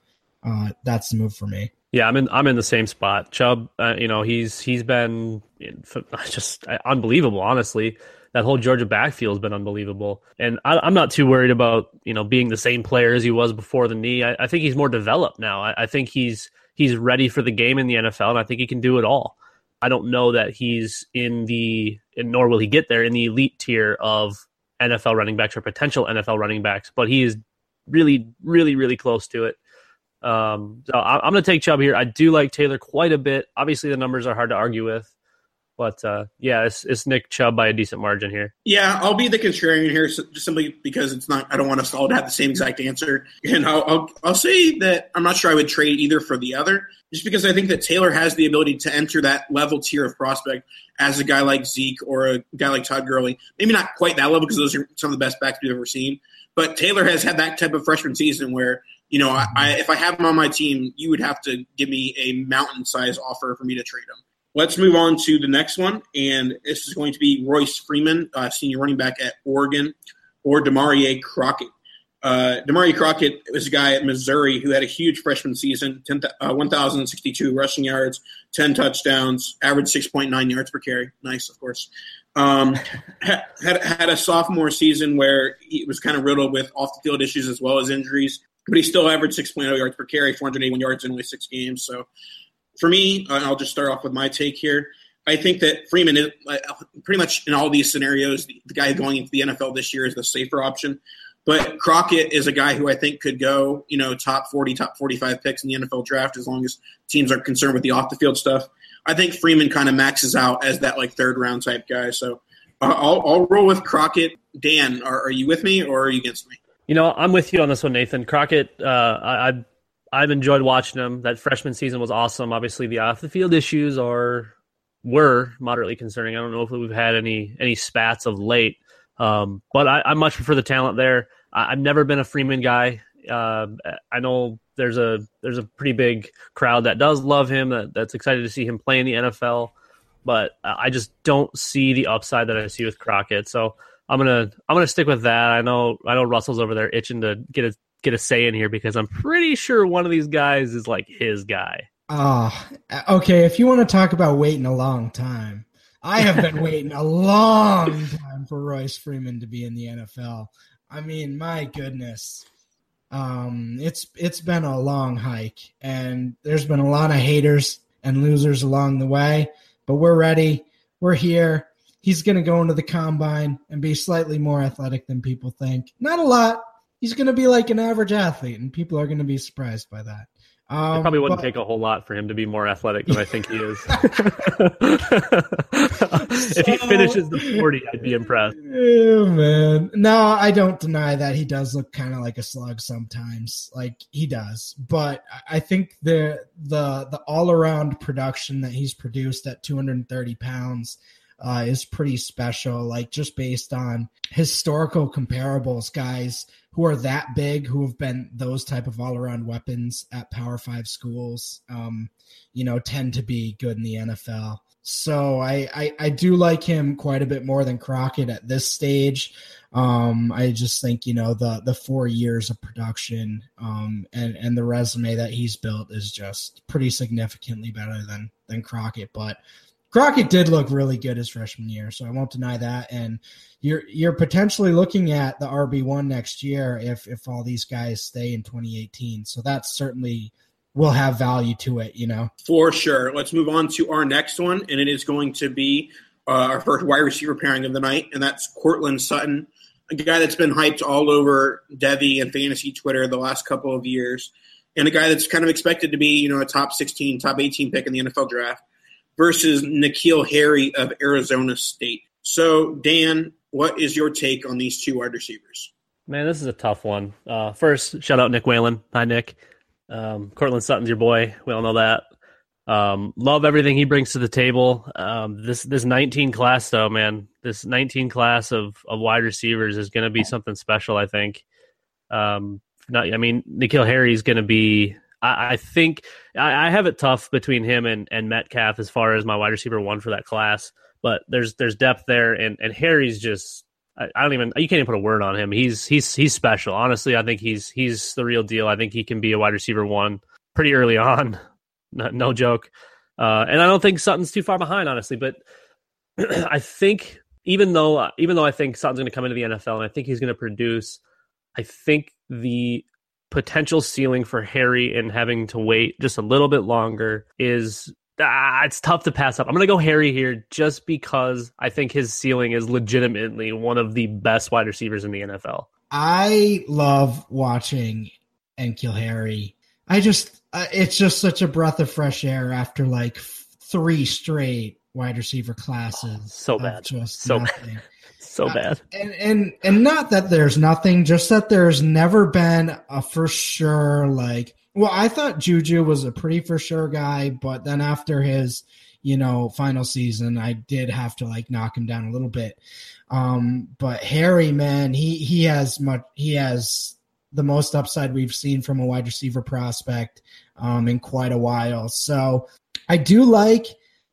[SPEAKER 6] uh, that's the move for me.
[SPEAKER 4] Yeah, I'm in. I'm in the same spot. Chubb, uh, you know, he's he's been (laughs) just unbelievable. Honestly, that whole Georgia backfield has been unbelievable, and I, am not too worried about you know being the same player as he was before the knee. I, I think he's more developed now. I, I, think he's he's ready for the game in the NFL, and I think he can do it all. I don't know that he's in the, nor will he get there in the elite tier of NFL running backs or potential NFL running backs, but he is really, really, really close to it. Um, so I, am going to take Chubb here. I do like Taylor quite a bit. Obviously, the numbers are hard to argue with, but uh, yeah, it's, it's Nick Chubb by a decent margin here.
[SPEAKER 3] Yeah, I'll be the contrarian here, just simply because it's not. I don't want us all to have the same exact answer, and I'll, I'll I'll say that I'm not sure I would trade either for the other, just because I think that Taylor has the ability to enter that level tier of prospect as a guy like Zeke or a guy like Todd Gurley. Maybe not quite that level because those are some of the best backs we've ever seen, but Taylor has had that type of freshman season where you know, I, I, if I have him on my team, you would have to give me a mountain size offer for me to trade him. Let's move on to the next one, and this is going to be Royce Freeman, uh, senior running back at Oregon, or Damarea Crockett. Uh, Damarea Crockett was a guy at Missouri who had a huge freshman season, 10, uh, 1,062 rushing yards, 10 touchdowns, average 6.9 yards per carry. Nice, of course. Um, (laughs) had, had a sophomore season where he was kind of riddled with off the field issues as well as injuries but he still averaged 6.0 yards per carry, 481 yards in only six games. So for me, I'll just start off with my take here. I think that Freeman is uh, pretty much in all these scenarios, the, the guy going into the NFL this year is the safer option. But Crockett is a guy who I think could go, you know, top 40, top 45 picks in the NFL draft as long as teams are concerned with the off the field stuff. I think Freeman kind of maxes out as that like third round type guy. So uh, I'll, I'll roll with Crockett. Dan, are, are you with me or are you against me?
[SPEAKER 4] You know, I'm with you on this one, Nathan. Crockett, uh, I, I've enjoyed watching him. That freshman season was awesome. Obviously, the off the field issues are were moderately concerning. I don't know if we've had any any spats of late, um, but I, I, much prefer the talent there. I, have never been a Freeman guy. Uh, I know there's a there's a pretty big crowd that does love him that, that's excited to see him play in the NFL, but I just don't see the upside that I see with Crockett. So I'm gonna I'm gonna stick with that. I know I know Russell's over there itching to get a get a say in here because I'm pretty sure one of these guys is like his guy.
[SPEAKER 6] Ah, uh, okay. If you want to talk about waiting a long time, I have been (laughs) waiting a long time for Royce Freeman to be in the NFL. I mean, my goodness. Um, it's it's been a long hike, and there's been a lot of haters and losers along the way. But we're ready. We're here he's going to go into the combine and be slightly more athletic than people think. Not a lot. He's going to be like an average athlete, and people are going to be surprised by that.
[SPEAKER 4] Um, it probably wouldn't but, take a whole lot for him to be more athletic than I think he is. (laughs) (laughs) if he finishes the 40, I'd be impressed.
[SPEAKER 6] Yeah, man. No, I don't deny that he does look kind of like a slug sometimes. Like he does. But I think the the the all around production that he's produced at 230 pounds uh, is pretty special. Like just based on historical comparables, guys who are that big, who have been those type of all around weapons at Power Five schools, um, you know, tend to be good in the NFL. So I, I, I do like him quite a bit more than Crockett at this stage. Um, I just think you know the the four years of production um, and and the resume that he's built is just pretty significantly better than than Crockett. But Crockett did look really good his freshman year, so I won't deny that. And you're you're potentially looking at the RB one next year if if all these guys stay in 2018. So that certainly will have value to it, you know.
[SPEAKER 3] For sure. Let's move on to our next one, and it is going to be uh, our first wide receiver pairing of the night, and that's Courtland Sutton, a guy that's been hyped all over Devy and fantasy Twitter the last couple of years, and a guy that's kind of expected to be, you know, a top 16, top 18 pick in the NFL draft versus N'Keal Harry of Arizona State. So, Dan, what is your take on these two wide receivers?
[SPEAKER 4] Man, this is a tough one. Uh, first, shout out Nick Whalen. Hi, Nick. Um, Courtland Sutton's your boy. We all know that. Um, love everything he brings to the table. Um, this this 19 class though, man, this 19 class of of wide receivers is going to be something special. I think. Um, not, I mean, N'Keal Harry is going to be I, I think I, I, have it tough between him and, and Metcalf as far as my wide receiver one for that class. But there's there's depth there, and, and Harry's just I, I don't even you can't even put a word on him. He's he's he's special. Honestly, I think he's he's the real deal. I think he can be a wide receiver one pretty early on. (laughs) no, no joke. Uh, and I don't think Sutton's too far behind, honestly. But (clears throat) I think even though even though I think Sutton's going to come into the NFL and I think he's going to produce, I think the potential ceiling for Harry and having to wait just a little bit longer is ah, it's tough to pass up. I'm going to go Harry here just because I think his ceiling is legitimately one of the best wide receivers in the NFL.
[SPEAKER 6] I love watching N'Keal Harry. I just, uh, it's just such a breath of fresh air after like f- three straight wide receiver classes. Oh,
[SPEAKER 4] so bad. Just so nothing. bad. (laughs) so uh, bad.
[SPEAKER 6] Uh, and, and, and not that there's nothing, just that there's never been a for sure, like, well, I thought Juju was a pretty for sure guy, but then after his, you know, final season, I did have to like knock him down a little bit. Um, but Harry, man, he he has much he has the most upside we've seen from a wide receiver prospect um, in quite a while. So I do like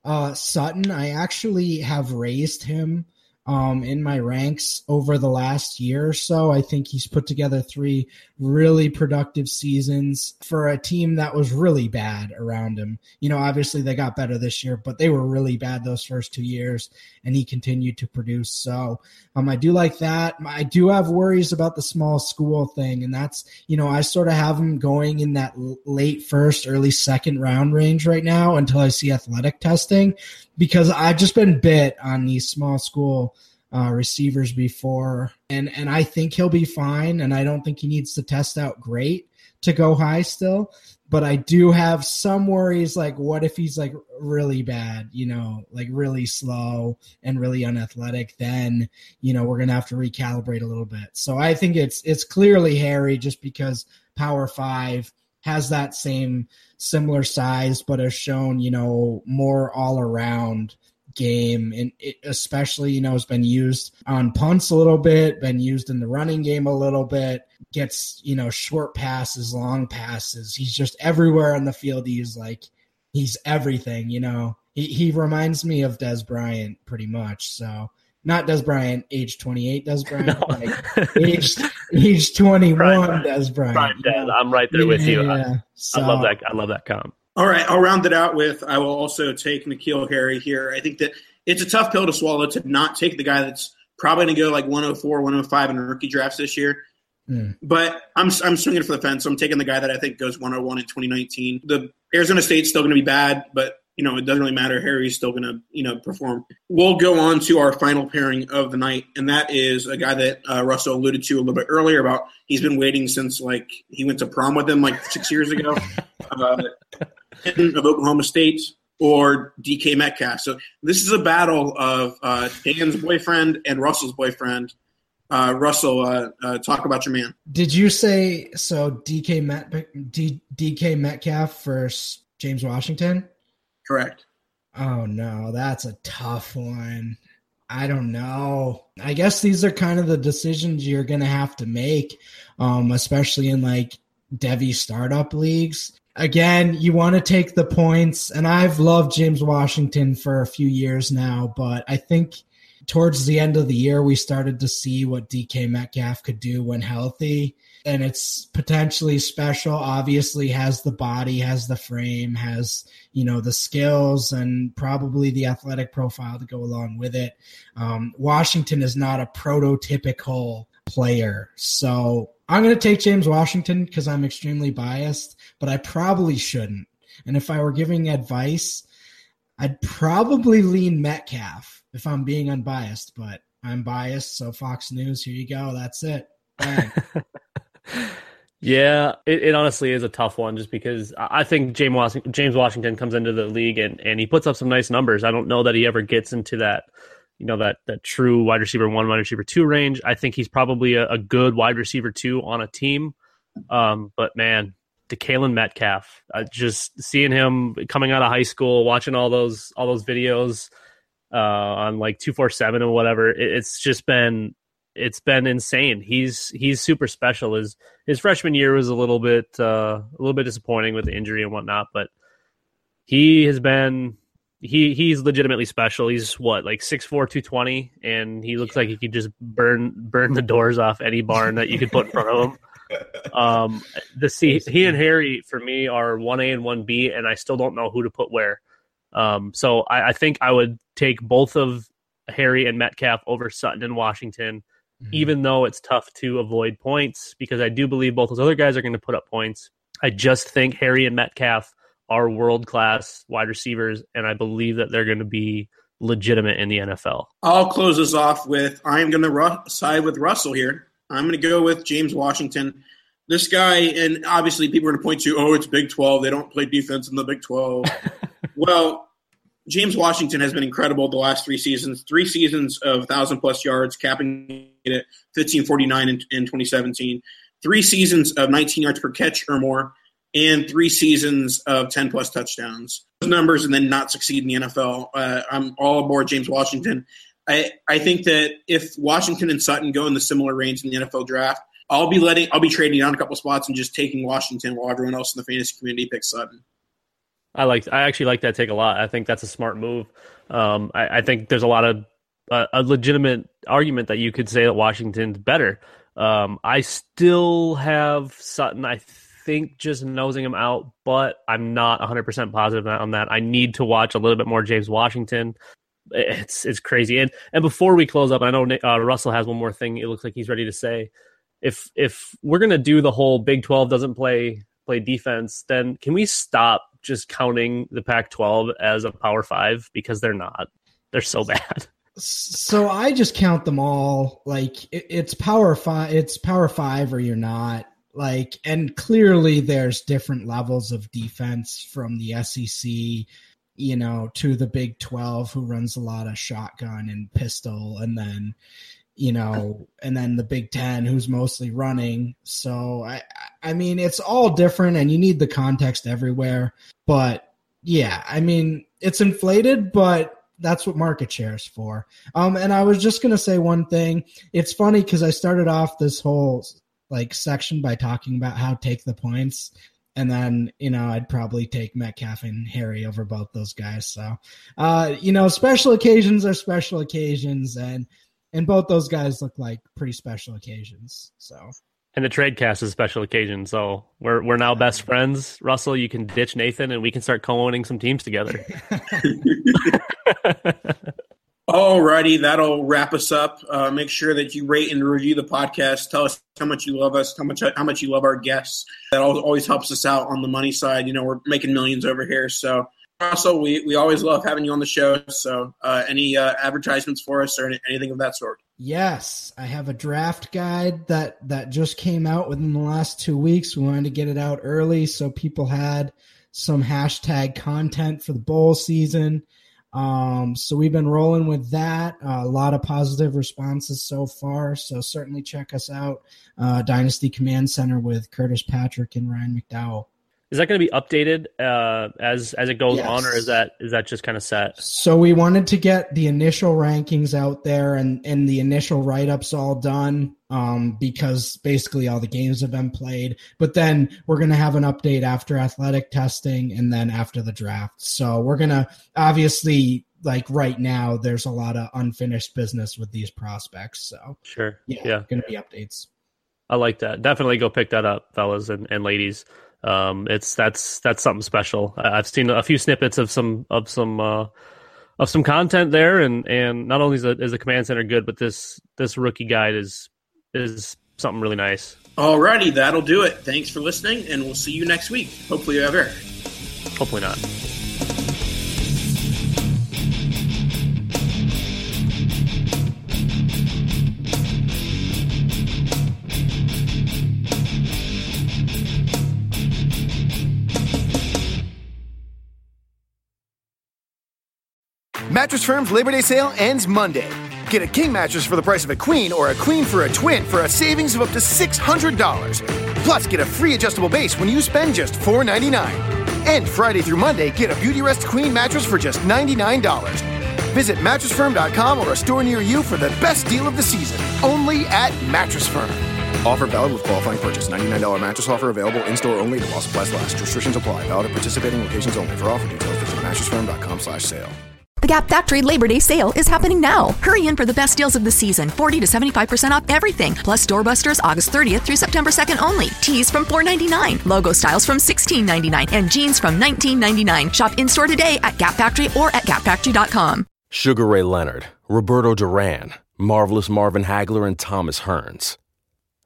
[SPEAKER 6] uh, Sutton. I actually have raised him um, in my ranks over the last year or so. I think he's put together three really productive seasons for a team that was really bad around him. You know, obviously they got better this year, but they were really bad those first two years, and he continued to produce. So um, I do like that. I do have worries about the small school thing, and that's, you know, I sort of have him going in that late first, early second round range right now until I see athletic testing because I've just been bit on these small school uh, receivers before, and and I think he'll be fine, and I don't think he needs to test out great to go high still. But I do have some worries, like what if he's like really bad, you know, like really slow and really unathletic? Then you know we're gonna have to recalibrate a little bit. So I think it's it's clearly Harry, just because Power Five has that same similar size, but has shown, you know, more all around game. And it especially, you know, has been used on punts a little bit, been used in the running game a little bit, gets, you know, short passes, long passes. He's just everywhere on the field. He's like, he's everything, you know. He, he reminds me of Dez Bryant pretty much. So, not Dez Bryant, age 28 Dez Bryant, (laughs) no. like age, age 21 Prime, Dez Bryant. Prime
[SPEAKER 4] Dez. I'm right there yeah, with you. I, so, I, love that. I love that comp.
[SPEAKER 3] All right, I'll round it out with I will also take N'Keal Harry here. I think that it's a tough pill to swallow to not take the guy that's probably going to go like 104, 105 in rookie drafts this year. Mm. But I'm I'm swinging for the fence. So I'm taking the guy that I think goes 101 in 2019. The Arizona State's still going to be bad, but you know, it doesn't really matter. Harry's still going to, you know, perform. We'll go on to our final pairing of the night, and that is a guy that uh, Russell alluded to a little bit earlier about he's been waiting since like he went to prom with him like six years ago (laughs) uh, of Oklahoma State or DK Metcalf. So this is a battle of uh, Dan's boyfriend and Russell's boyfriend. Uh, Russell, uh, uh, talk about your man.
[SPEAKER 6] Did you say so? DK Met D, DK Metcalf versus James Washington?
[SPEAKER 3] Correct.
[SPEAKER 6] Oh no, that's a tough one. I don't know. I guess these are kind of the decisions you're going to have to make, um, especially in like Devy startup leagues. Again, you want to take the points, and I've loved James Washington for a few years now, but I think towards the end of the year, we started to see what DK Metcalf could do when healthy and it's potentially special. Obviously, has the body, has the frame, has you know the skills, and probably the athletic profile to go along with it. Um, Washington is not a prototypical player, so I'm going to take James Washington because I'm extremely biased, but I probably shouldn't. And if I were giving advice, I'd probably lean Metcalf if I'm being unbiased, but I'm biased. So Fox News, here you go. That's it. (laughs)
[SPEAKER 4] Yeah, it, it, honestly is a tough one just because I think James Washington, comes into the league and, and he puts up some nice numbers. I don't know that he ever gets into that, you know, that that true wide receiver one, wide receiver two range. I think he's probably a, a good wide receiver two on a team. Um, but man, DeKaylin Metcalf, uh, just seeing him coming out of high school, watching all those all those videos uh, on like two four seven or whatever, it, it's just been it's been insane. He's he's super special. His his freshman year was a little bit uh, a little bit disappointing with the injury and whatnot, but he has been he he's legitimately special. He's what like 6'4", 220, and he looks like he could just burn burn the doors off any barn that you could put in front of him. Um, the C, he and Harry for me are one A and one B, and I still don't know who to put where. Um, so I, I think I would take both of Harry and Metcalf over Sutton and Washington, mm-hmm. even though it's tough to avoid points because I do believe both those other guys are going to put up points. I just think Harry and Metcalf are world class wide receivers, and I believe that they're going to be legitimate in the NFL.
[SPEAKER 3] I'll close this off with I'm going to ru- side with Russell here. I'm going to go with James Washington. This guy, and obviously people are going to point to, oh, it's Big 12. They don't play defense in the Big 12. (laughs) well, James Washington has been incredible the last three seasons. Three seasons of 1,000 plus yards, capping at 1549 in, in 2017. Three seasons of 19 yards per catch or more, and three seasons of 10 plus touchdowns. Those numbers and then not succeed in the NFL. Uh, I'm all aboard James Washington. I, I think that if Washington and Sutton go in the similar range in the NFL draft, I'll be letting I'll be trading down a couple spots and just taking Washington while everyone else in the fantasy community picks Sutton.
[SPEAKER 4] I like I actually like that take a lot. I think that's a smart move. Um, I, I, think there's a lot of uh, a legitimate argument that you could say that Washington's better. Um, I still have Sutton. I think just nosing him out, but I'm not 100 percent positive on that. I need to watch a little bit more James Washington. It's it's crazy. And and before we close up, I know uh, Russell has one more thing. It looks like he's ready to say. If if we're gonna do the whole Big 12 doesn't play play defense, then can we stop just counting the Pac 12 as a Power Five because they're not. They're so (laughs) bad.
[SPEAKER 6] So I just count them all like it, it's Power Five. It's Power Five or you're not. Like, and clearly there's different levels of defense from the SEC, you know, to the Big 12, who runs a lot of shotgun and pistol, and then you know, and then the Big Ten, who's mostly running. So I, I mean, it's all different, and you need the context everywhere. But yeah, I mean, it's inflated, but that's what market share is for. Um, and I was just gonna say one thing. It's funny because I started off this whole like section by talking about how take the points. And then, you know, I'd probably take Metcalf and Harry over both those guys. So, uh, you know, special occasions are special occasions. And and both those guys look like pretty special occasions. So
[SPEAKER 4] and the trade cast is a special occasion. So we're we're now best friends. Russell, you can ditch Nathan and we can start co-owning some teams together. (laughs) (laughs)
[SPEAKER 3] Alrighty, that'll wrap us up. Uh, make sure that you rate and review the podcast. Tell us how much you love us, how much how much you love our guests. That always helps us out on the money side. You know, we're making millions over here, so Russell, we, we always love having you on the show. So, uh, any uh, advertisements for us or any, anything of that sort?
[SPEAKER 6] Yes, I have a draft guide that that just came out within the last two weeks. We wanted to get it out early so people had some hashtag content for the bowl season. Um, so we've been rolling with that. Uh, a lot of positive responses so far. So certainly check us out. Uh, Dynasty Command Center with Curtis Patrick and Ryan McDowell.
[SPEAKER 4] Is that going to be updated uh, as as it goes yes. on, or is that is that just kind of set?
[SPEAKER 6] So we wanted to get the initial rankings out there and and the initial write ups all done um, because basically all the games have been played. But then we're going to have an update after athletic testing and then after the draft. So we're going to obviously like right now there's a lot of unfinished business with these prospects. So
[SPEAKER 4] sure,
[SPEAKER 6] yeah, yeah. going to be updates.
[SPEAKER 4] I like that. Definitely go pick that up, fellas and, and ladies um, it's that's that's something special. I've seen a few snippets of some of some uh, of some content there, and and not only is the, is the command center good, but this this rookie guide is is something really nice.
[SPEAKER 3] Alrighty, that'll do it. Thanks for listening, and we'll see you next week. Hopefully, ever.
[SPEAKER 4] Hopefully not.
[SPEAKER 7] Mattress Firm's Labor Day sale ends Monday. Get a king mattress for the price of a queen or a queen for a twin for a savings of up to $600. Plus, get a free adjustable base when you spend just $4.99. And Friday through Monday, get a Beautyrest Queen mattress for just $99. Visit mattressfirm.com or a store near you for the best deal of the season. Only at Mattress Firm. Offer valid with qualifying purchase. $99 mattress offer available in store only. Loss supplies last. Restrictions apply. Valid at participating locations only. For offer details, visit mattressfirm.com/sale.
[SPEAKER 8] The Gap Factory Labor Day sale is happening now. Hurry in for the best deals of the season 40 to 75% off everything, plus doorbusters August 30th through September 2nd only. Tees from $4.99, logo styles from $16.99, and jeans from $19.99. Shop in store today at Gap Factory or at gapfactory.com.
[SPEAKER 9] Sugar Ray Leonard, Roberto Duran, Marvelous Marvin Hagler, and Thomas Hearns.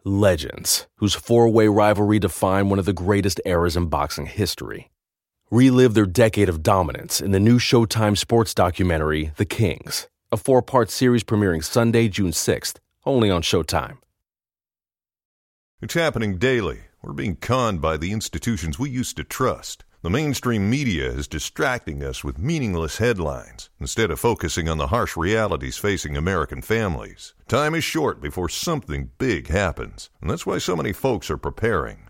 [SPEAKER 9] Legends, whose four way rivalry defined one of the greatest eras in boxing history. Relive their decade of dominance in the new Showtime sports documentary, The Kings, a four part series premiering Sunday, June 6th, only on Showtime.
[SPEAKER 10] It's happening daily. We're being conned by the institutions we used to trust. The mainstream media is distracting us with meaningless headlines instead of focusing on the harsh realities facing American families. Time is short before something big happens, and that's why so many folks are preparing.